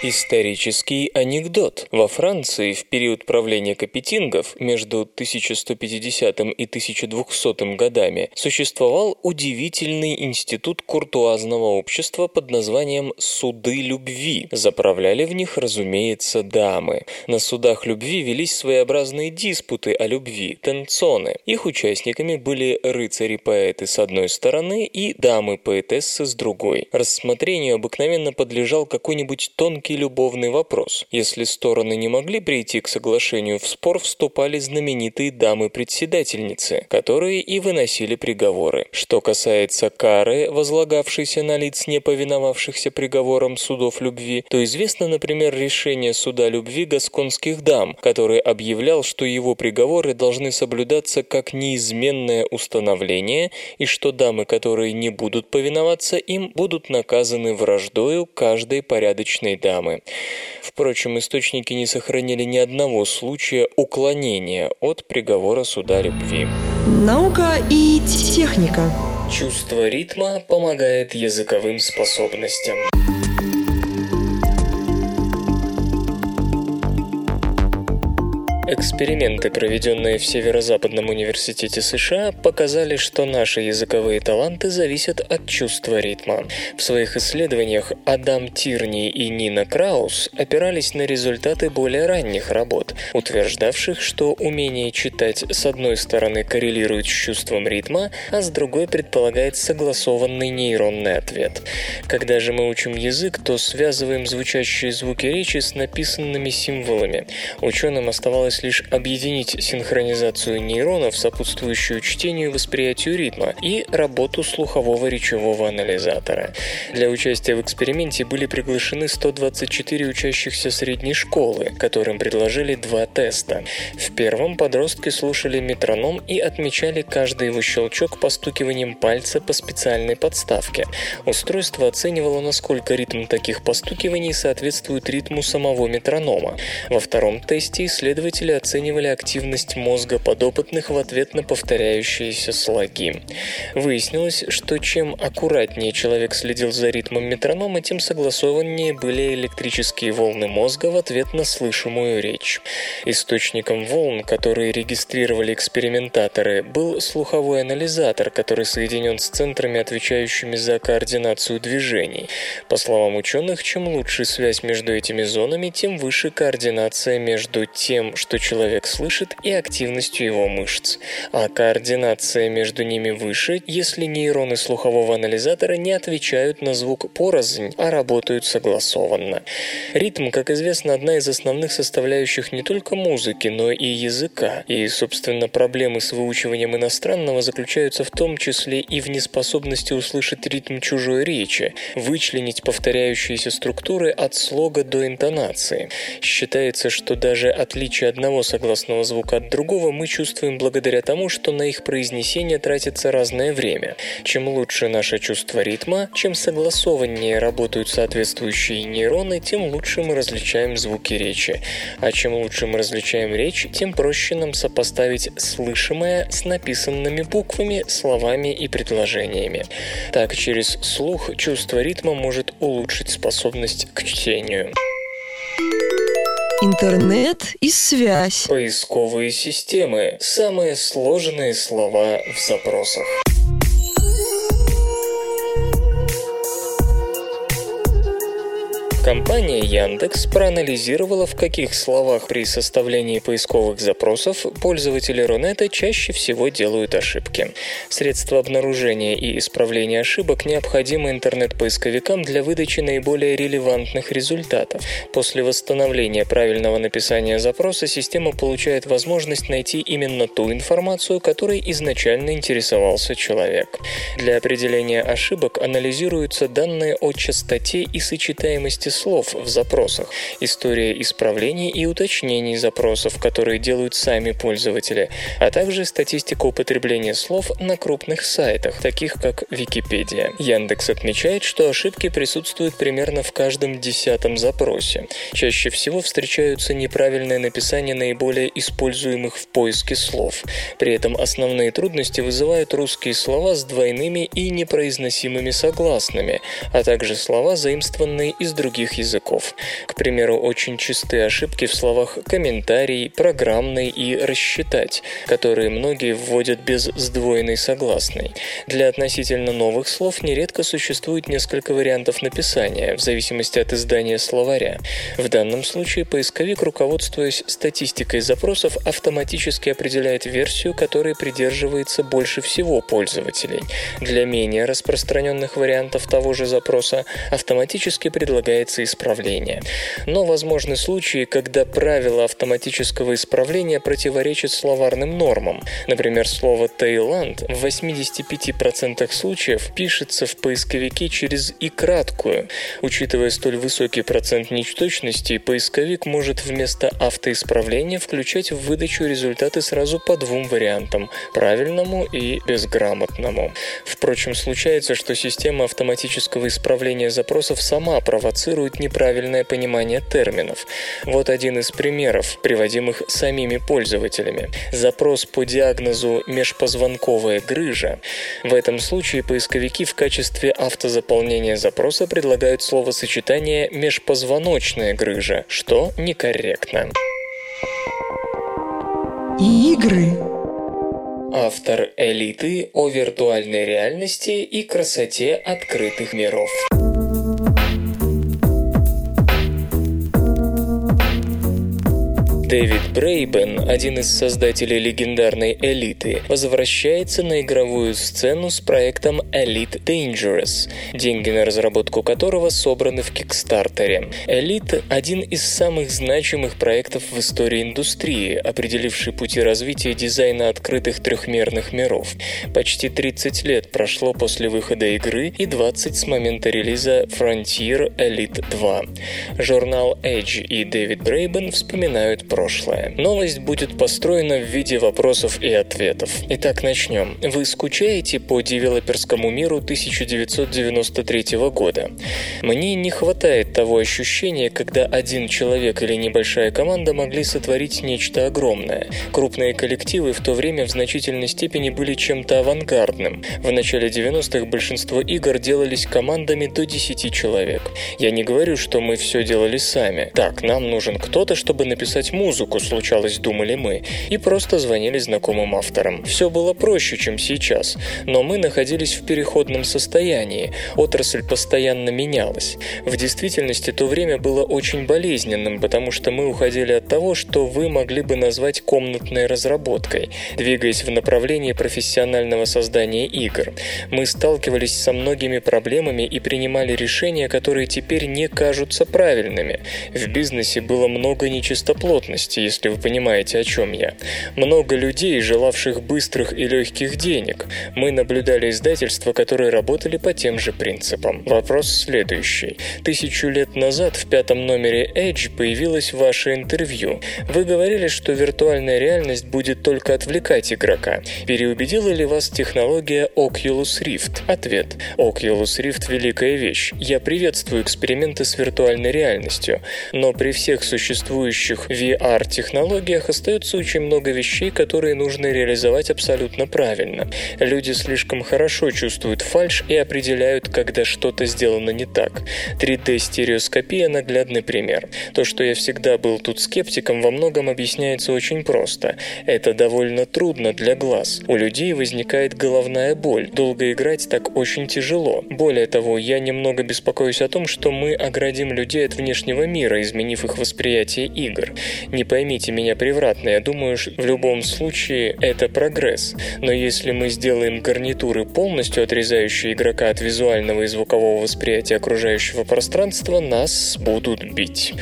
Исторический анекдот. Во Франции в период правления капетингов между 1150 и 1200 годами существовал удивительный институт куртуазного общества под названием «Суды любви». Заправляли в них, разумеется, дамы. На судах любви велись своеобразные диспуты о любви, тенцоны. Их участниками были рыцари-поэты с одной стороны и дамы-поэтессы с другой. Рассмотрению обыкновенно подлежал какой-нибудь тонкий тонкий любовный вопрос. Если стороны не могли прийти к соглашению, в спор вступали знаменитые дамы-председательницы, которые и выносили приговоры. Что касается кары, возлагавшейся на лиц, не повиновавшихся приговорам судов любви, то известно, например, решение суда любви гасконских дам, который объявлял, что его приговоры должны соблюдаться как неизменное установление и что дамы, которые не будут повиноваться им, будут наказаны враждою каждой порядочной дамы ямы. Впрочем, источники не сохранили ни одного случая уклонения от приговора суда любви. Наука и техника. Чувство ритма помогает языковым способностям. Эксперименты, проведенные в Северо-Западном университете США, показали, что наши языковые таланты зависят от чувства ритма. В своих исследованиях Адам Тирни и Нина Краус опирались на результаты более ранних работ, утверждавших, что умение читать с одной стороны коррелирует с чувством ритма, а с другой предполагает согласованный нейронный ответ. Когда же мы учим язык, то связываем звучащие звуки речи с написанными символами. Ученым оставалось осталось лишь объединить синхронизацию нейронов, сопутствующую чтению и восприятию ритма, и работу слухового речевого анализатора. Для участия в эксперименте были приглашены 124 учащихся средней школы, которым предложили два теста. В первом подростки слушали метроном и отмечали каждый его щелчок постукиванием пальца по специальной подставке. Устройство оценивало, насколько ритм таких постукиваний соответствует ритму самого метронома. Во втором тесте исследователи исследователи оценивали активность мозга подопытных в ответ на повторяющиеся слоги. Выяснилось, что чем аккуратнее человек следил за ритмом метронома, тем согласованнее были электрические волны мозга в ответ на слышимую речь. Источником волн, которые регистрировали экспериментаторы, был слуховой анализатор, который соединен с центрами, отвечающими за координацию движений. По словам ученых, чем лучше связь между этими зонами, тем выше координация между тем, что человек слышит, и активностью его мышц. А координация между ними выше, если нейроны слухового анализатора не отвечают на звук порознь, а работают согласованно. Ритм, как известно, одна из основных составляющих не только музыки, но и языка. И, собственно, проблемы с выучиванием иностранного заключаются в том числе и в неспособности услышать ритм чужой речи, вычленить повторяющиеся структуры от слога до интонации. Считается, что даже отличие одного одного согласного звука от другого мы чувствуем благодаря тому, что на их произнесение тратится разное время. Чем лучше наше чувство ритма, чем согласованнее работают соответствующие нейроны, тем лучше мы различаем звуки речи. А чем лучше мы различаем речь, тем проще нам сопоставить слышимое с написанными буквами, словами и предложениями. Так, через слух чувство ритма может улучшить способность к чтению. Интернет и связь. Поисковые системы. Самые сложные слова в запросах. Компания Яндекс проанализировала, в каких словах при составлении поисковых запросов пользователи Рунета чаще всего делают ошибки. Средства обнаружения и исправления ошибок необходимы интернет-поисковикам для выдачи наиболее релевантных результатов. После восстановления правильного написания запроса система получает возможность найти именно ту информацию, которой изначально интересовался человек. Для определения ошибок анализируются данные о частоте и сочетаемости слов в запросах, история исправлений и уточнений запросов, которые делают сами пользователи, а также статистика употребления слов на крупных сайтах, таких как Википедия. Яндекс отмечает, что ошибки присутствуют примерно в каждом десятом запросе. Чаще всего встречаются неправильное написание наиболее используемых в поиске слов. При этом основные трудности вызывают русские слова с двойными и непроизносимыми согласными, а также слова, заимствованные из других языков. К примеру, очень частые ошибки в словах «комментарий», «программный» и «рассчитать», которые многие вводят без сдвоенной согласной. Для относительно новых слов нередко существует несколько вариантов написания, в зависимости от издания словаря. В данном случае поисковик, руководствуясь статистикой запросов, автоматически определяет версию, которой придерживается больше всего пользователей. Для менее распространенных вариантов того же запроса автоматически предлагается исправление. Но возможны случаи, когда правила автоматического исправления противоречат словарным нормам. Например, слово «Таиланд» в 85% случаев пишется в поисковике через «и» краткую. Учитывая столь высокий процент нечточностей, поисковик может вместо автоисправления включать в выдачу результаты сразу по двум вариантам – правильному и безграмотному. Впрочем, случается, что система автоматического исправления запросов сама провоцирует неправильное понимание терминов. Вот один из примеров, приводимых самими пользователями. Запрос по диагнозу «межпозвонковая грыжа». В этом случае поисковики в качестве автозаполнения запроса предлагают словосочетание «межпозвоночная грыжа», что некорректно. Игры. Автор «Элиты» о виртуальной реальности и красоте открытых миров. Дэвид Брейбен, один из создателей легендарной «Элиты», возвращается на игровую сцену с проектом Elite Dangerous, деньги на разработку которого собраны в Кикстартере. «Элит» — один из самых значимых проектов в истории индустрии, определивший пути развития дизайна открытых трехмерных миров. Почти 30 лет прошло после выхода игры и 20 с момента релиза Frontier Elite 2. Журнал Edge и Дэвид Брейбен вспоминают про прошлое. Новость будет построена в виде вопросов и ответов. Итак, начнем. Вы скучаете по девелоперскому миру 1993 года? Мне не хватает того ощущения, когда один человек или небольшая команда могли сотворить нечто огромное. Крупные коллективы в то время в значительной степени были чем-то авангардным. В начале 90-х большинство игр делались командами до 10 человек. Я не говорю, что мы все делали сами. Так, нам нужен кто-то, чтобы написать музыку, музыку случалось, думали мы, и просто звонили знакомым авторам. Все было проще, чем сейчас, но мы находились в переходном состоянии, отрасль постоянно менялась. В действительности то время было очень болезненным, потому что мы уходили от того, что вы могли бы назвать комнатной разработкой, двигаясь в направлении профессионального создания игр. Мы сталкивались со многими проблемами и принимали решения, которые теперь не кажутся правильными. В бизнесе было много нечистоплотности, реальности, если вы понимаете, о чем я. Много людей, желавших быстрых и легких денег. Мы наблюдали издательства, которые работали по тем же принципам. Вопрос следующий. Тысячу лет назад в пятом номере Edge появилось ваше интервью. Вы говорили, что виртуальная реальность будет только отвлекать игрока. Переубедила ли вас технология Oculus Rift? Ответ. Oculus Rift – великая вещь. Я приветствую эксперименты с виртуальной реальностью. Но при всех существующих VR AR-технологиях остается очень много вещей, которые нужно реализовать абсолютно правильно. Люди слишком хорошо чувствуют фальш и определяют, когда что-то сделано не так. 3D-стереоскопия – наглядный пример. То, что я всегда был тут скептиком, во многом объясняется очень просто. Это довольно трудно для глаз. У людей возникает головная боль. Долго играть так очень тяжело. Более того, я немного беспокоюсь о том, что мы оградим людей от внешнего мира, изменив их восприятие игр. Не поймите меня превратно, я думаю, в любом случае это прогресс. Но если мы сделаем гарнитуры, полностью отрезающие игрока от визуального и звукового восприятия окружающего пространства, нас будут бить.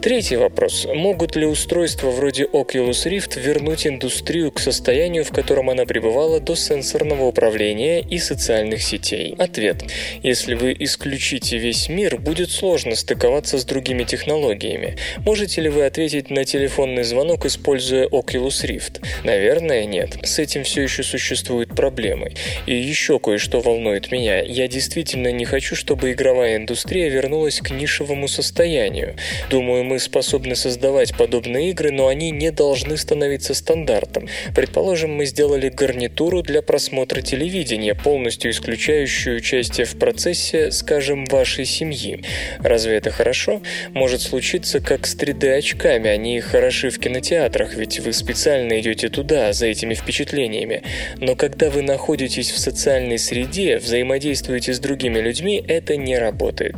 Третий вопрос. Могут ли устройства вроде Oculus Rift вернуть индустрию к состоянию, в котором она пребывала до сенсорного управления и социальных сетей? Ответ. Если вы исключите весь мир, будет сложно стыковаться с другими технологиями. Можете ли вы ответить на телефонный звонок, используя Oculus Rift? Наверное, нет. С этим все еще существуют проблемы. И еще кое-что волнует меня. Я действительно не хочу, чтобы игровая индустрия вернулась к нишевому состоянию. Думаю, мы способны создавать подобные игры, но они не должны становиться стандартом. Предположим, мы сделали гарнитуру для просмотра телевидения, полностью исключающую участие в процессе, скажем, вашей семьи. Разве это хорошо? Может случиться, как с 3D-очками. Они хороши в кинотеатрах, ведь вы специально идете туда, за этими впечатлениями. Но когда вы находитесь в социальной среде, взаимодействуете с другими людьми, это не работает.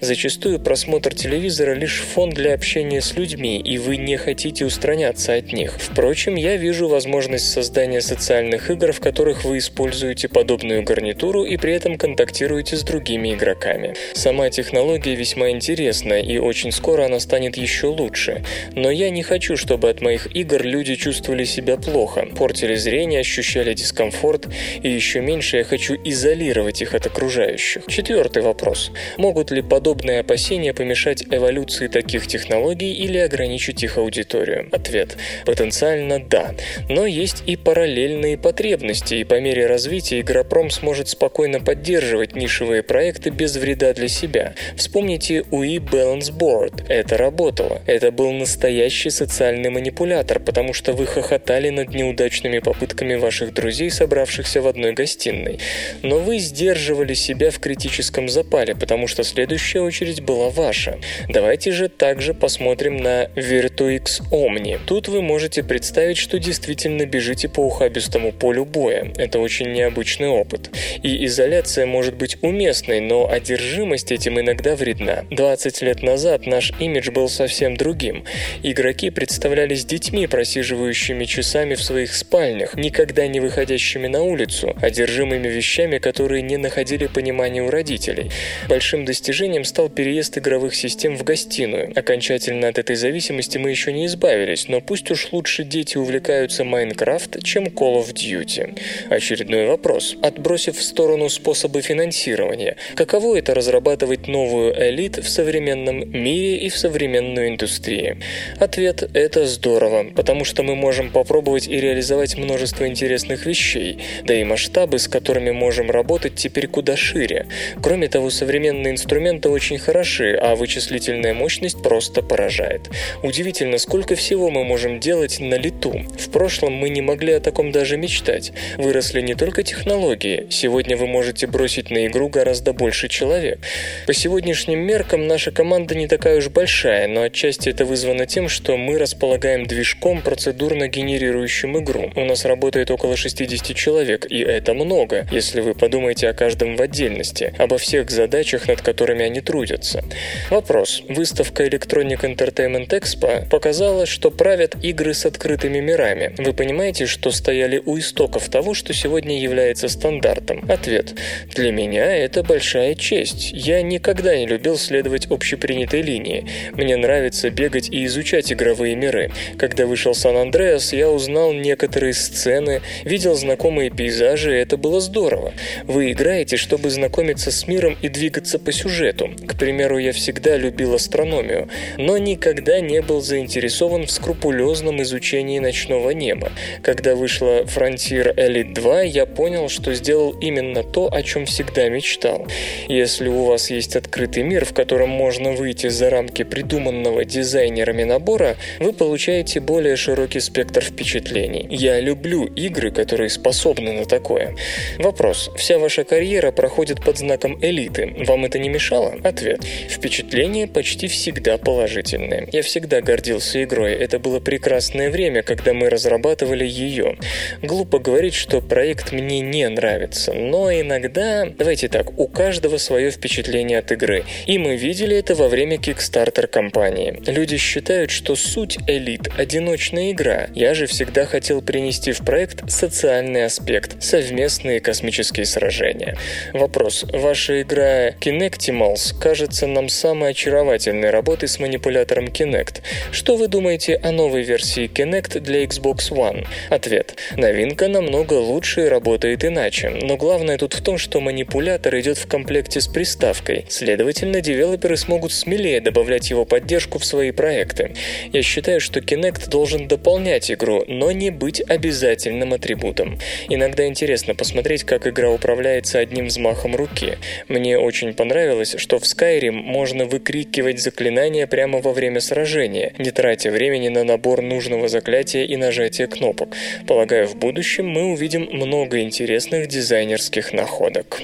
Зачастую просмотр телевизора лишь фон для общения с людьми, и вы не хотите устраняться от них. Впрочем, я вижу возможность создания социальных игр, в которых вы используете подобную гарнитуру и при этом контактируете с другими игроками. Сама технология весьма интересна, и очень скоро она станет еще лучше. Но я не хочу, чтобы от моих игр люди чувствовали себя плохо, портили зрение, ощущали дискомфорт, и еще меньше я хочу изолировать их от окружающих. Четвертый вопрос. Могут ли подобные опасения помешать эволюции таких технологий, технологий или ограничить их аудиторию? Ответ. Потенциально да. Но есть и параллельные потребности, и по мере развития Игропром сможет спокойно поддерживать нишевые проекты без вреда для себя. Вспомните UI Balance Board. Это работало. Это был настоящий социальный манипулятор, потому что вы хохотали над неудачными попытками ваших друзей, собравшихся в одной гостиной. Но вы сдерживали себя в критическом запале, потому что следующая очередь была ваша. Давайте же также также посмотрим на Virtuix Omni. Тут вы можете представить, что действительно бежите по ухабистому полю боя. Это очень необычный опыт. И изоляция может быть уместной, но одержимость этим иногда вредна. 20 лет назад наш имидж был совсем другим. Игроки представлялись детьми, просиживающими часами в своих спальнях, никогда не выходящими на улицу, одержимыми вещами, которые не находили понимания у родителей. Большим достижением стал переезд игровых систем в гостиную, окончательно от этой зависимости мы еще не избавились, но пусть уж лучше дети увлекаются Майнкрафт, чем Call of Duty. Очередной вопрос. Отбросив в сторону способы финансирования, каково это разрабатывать новую элит в современном мире и в современной индустрии? Ответ – это здорово, потому что мы можем попробовать и реализовать множество интересных вещей, да и масштабы, с которыми можем работать, теперь куда шире. Кроме того, современные инструменты очень хороши, а вычислительная мощность просто просто поражает. Удивительно, сколько всего мы можем делать на лету. В прошлом мы не могли о таком даже мечтать. Выросли не только технологии. Сегодня вы можете бросить на игру гораздо больше человек. По сегодняшним меркам наша команда не такая уж большая, но отчасти это вызвано тем, что мы располагаем движком, процедурно генерирующим игру. У нас работает около 60 человек, и это много, если вы подумаете о каждом в отдельности, обо всех задачах, над которыми они трудятся. Вопрос. Выставка электронных Electronic Entertainment Expo показала, что правят игры с открытыми мирами. Вы понимаете, что стояли у истоков того, что сегодня является стандартом? Ответ. Для меня это большая честь. Я никогда не любил следовать общепринятой линии. Мне нравится бегать и изучать игровые миры. Когда вышел Сан-Андреас, я узнал некоторые сцены, видел знакомые пейзажи, и это было здорово. Вы играете, чтобы знакомиться с миром и двигаться по сюжету. К примеру, я всегда любил астрономию. Но никогда не был заинтересован в скрупулезном изучении ночного неба. Когда вышла Frontier Elite 2, я понял, что сделал именно то, о чем всегда мечтал. Если у вас есть открытый мир, в котором можно выйти за рамки придуманного дизайнерами набора, вы получаете более широкий спектр впечатлений. Я люблю игры, которые способны на такое. Вопрос. Вся ваша карьера проходит под знаком элиты. Вам это не мешало? Ответ. Впечатления почти всегда положительные. Я всегда гордился игрой. Это было прекрасное время, когда мы разрабатывали ее. Глупо говорить, что проект мне не нравится, но иногда, давайте так, у каждого свое впечатление от игры. И мы видели это во время Kickstarter кампании. Люди считают, что суть элит – одиночная игра. Я же всегда хотел принести в проект социальный аспект – совместные космические сражения. Вопрос. Ваша игра Kinectimals кажется нам самой очаровательной работой с манипулятором Kinect. Что вы думаете о новой версии Kinect для Xbox One? Ответ. Новинка намного лучше и работает иначе. Но главное тут в том, что манипулятор идет в комплекте с приставкой. Следовательно, девелоперы смогут смелее добавлять его поддержку в свои проекты. Я считаю, что Kinect должен дополнять игру, но не быть обязательным атрибутом. Иногда интересно посмотреть, как игра управляется одним взмахом руки. Мне очень понравилось, что в Skyrim можно выкрикивать заклинания прямо во время сражения, не тратя времени на набор нужного заклятия и нажатие кнопок. Полагаю, в будущем мы увидим много интересных дизайнерских находок.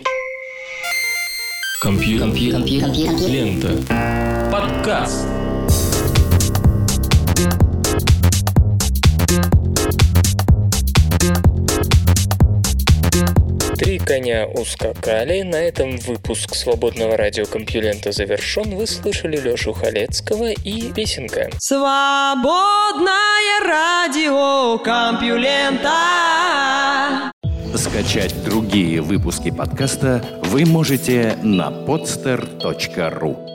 Компьютер. Компьютер. Лента. Подкаст. Три коня ускакали. На этом выпуск свободного радиокомпьюлента завершен. Вы слышали Лешу Халецкого и песенка. Свободное радио Компьюлента. Скачать другие выпуски подкаста вы можете на podster.ru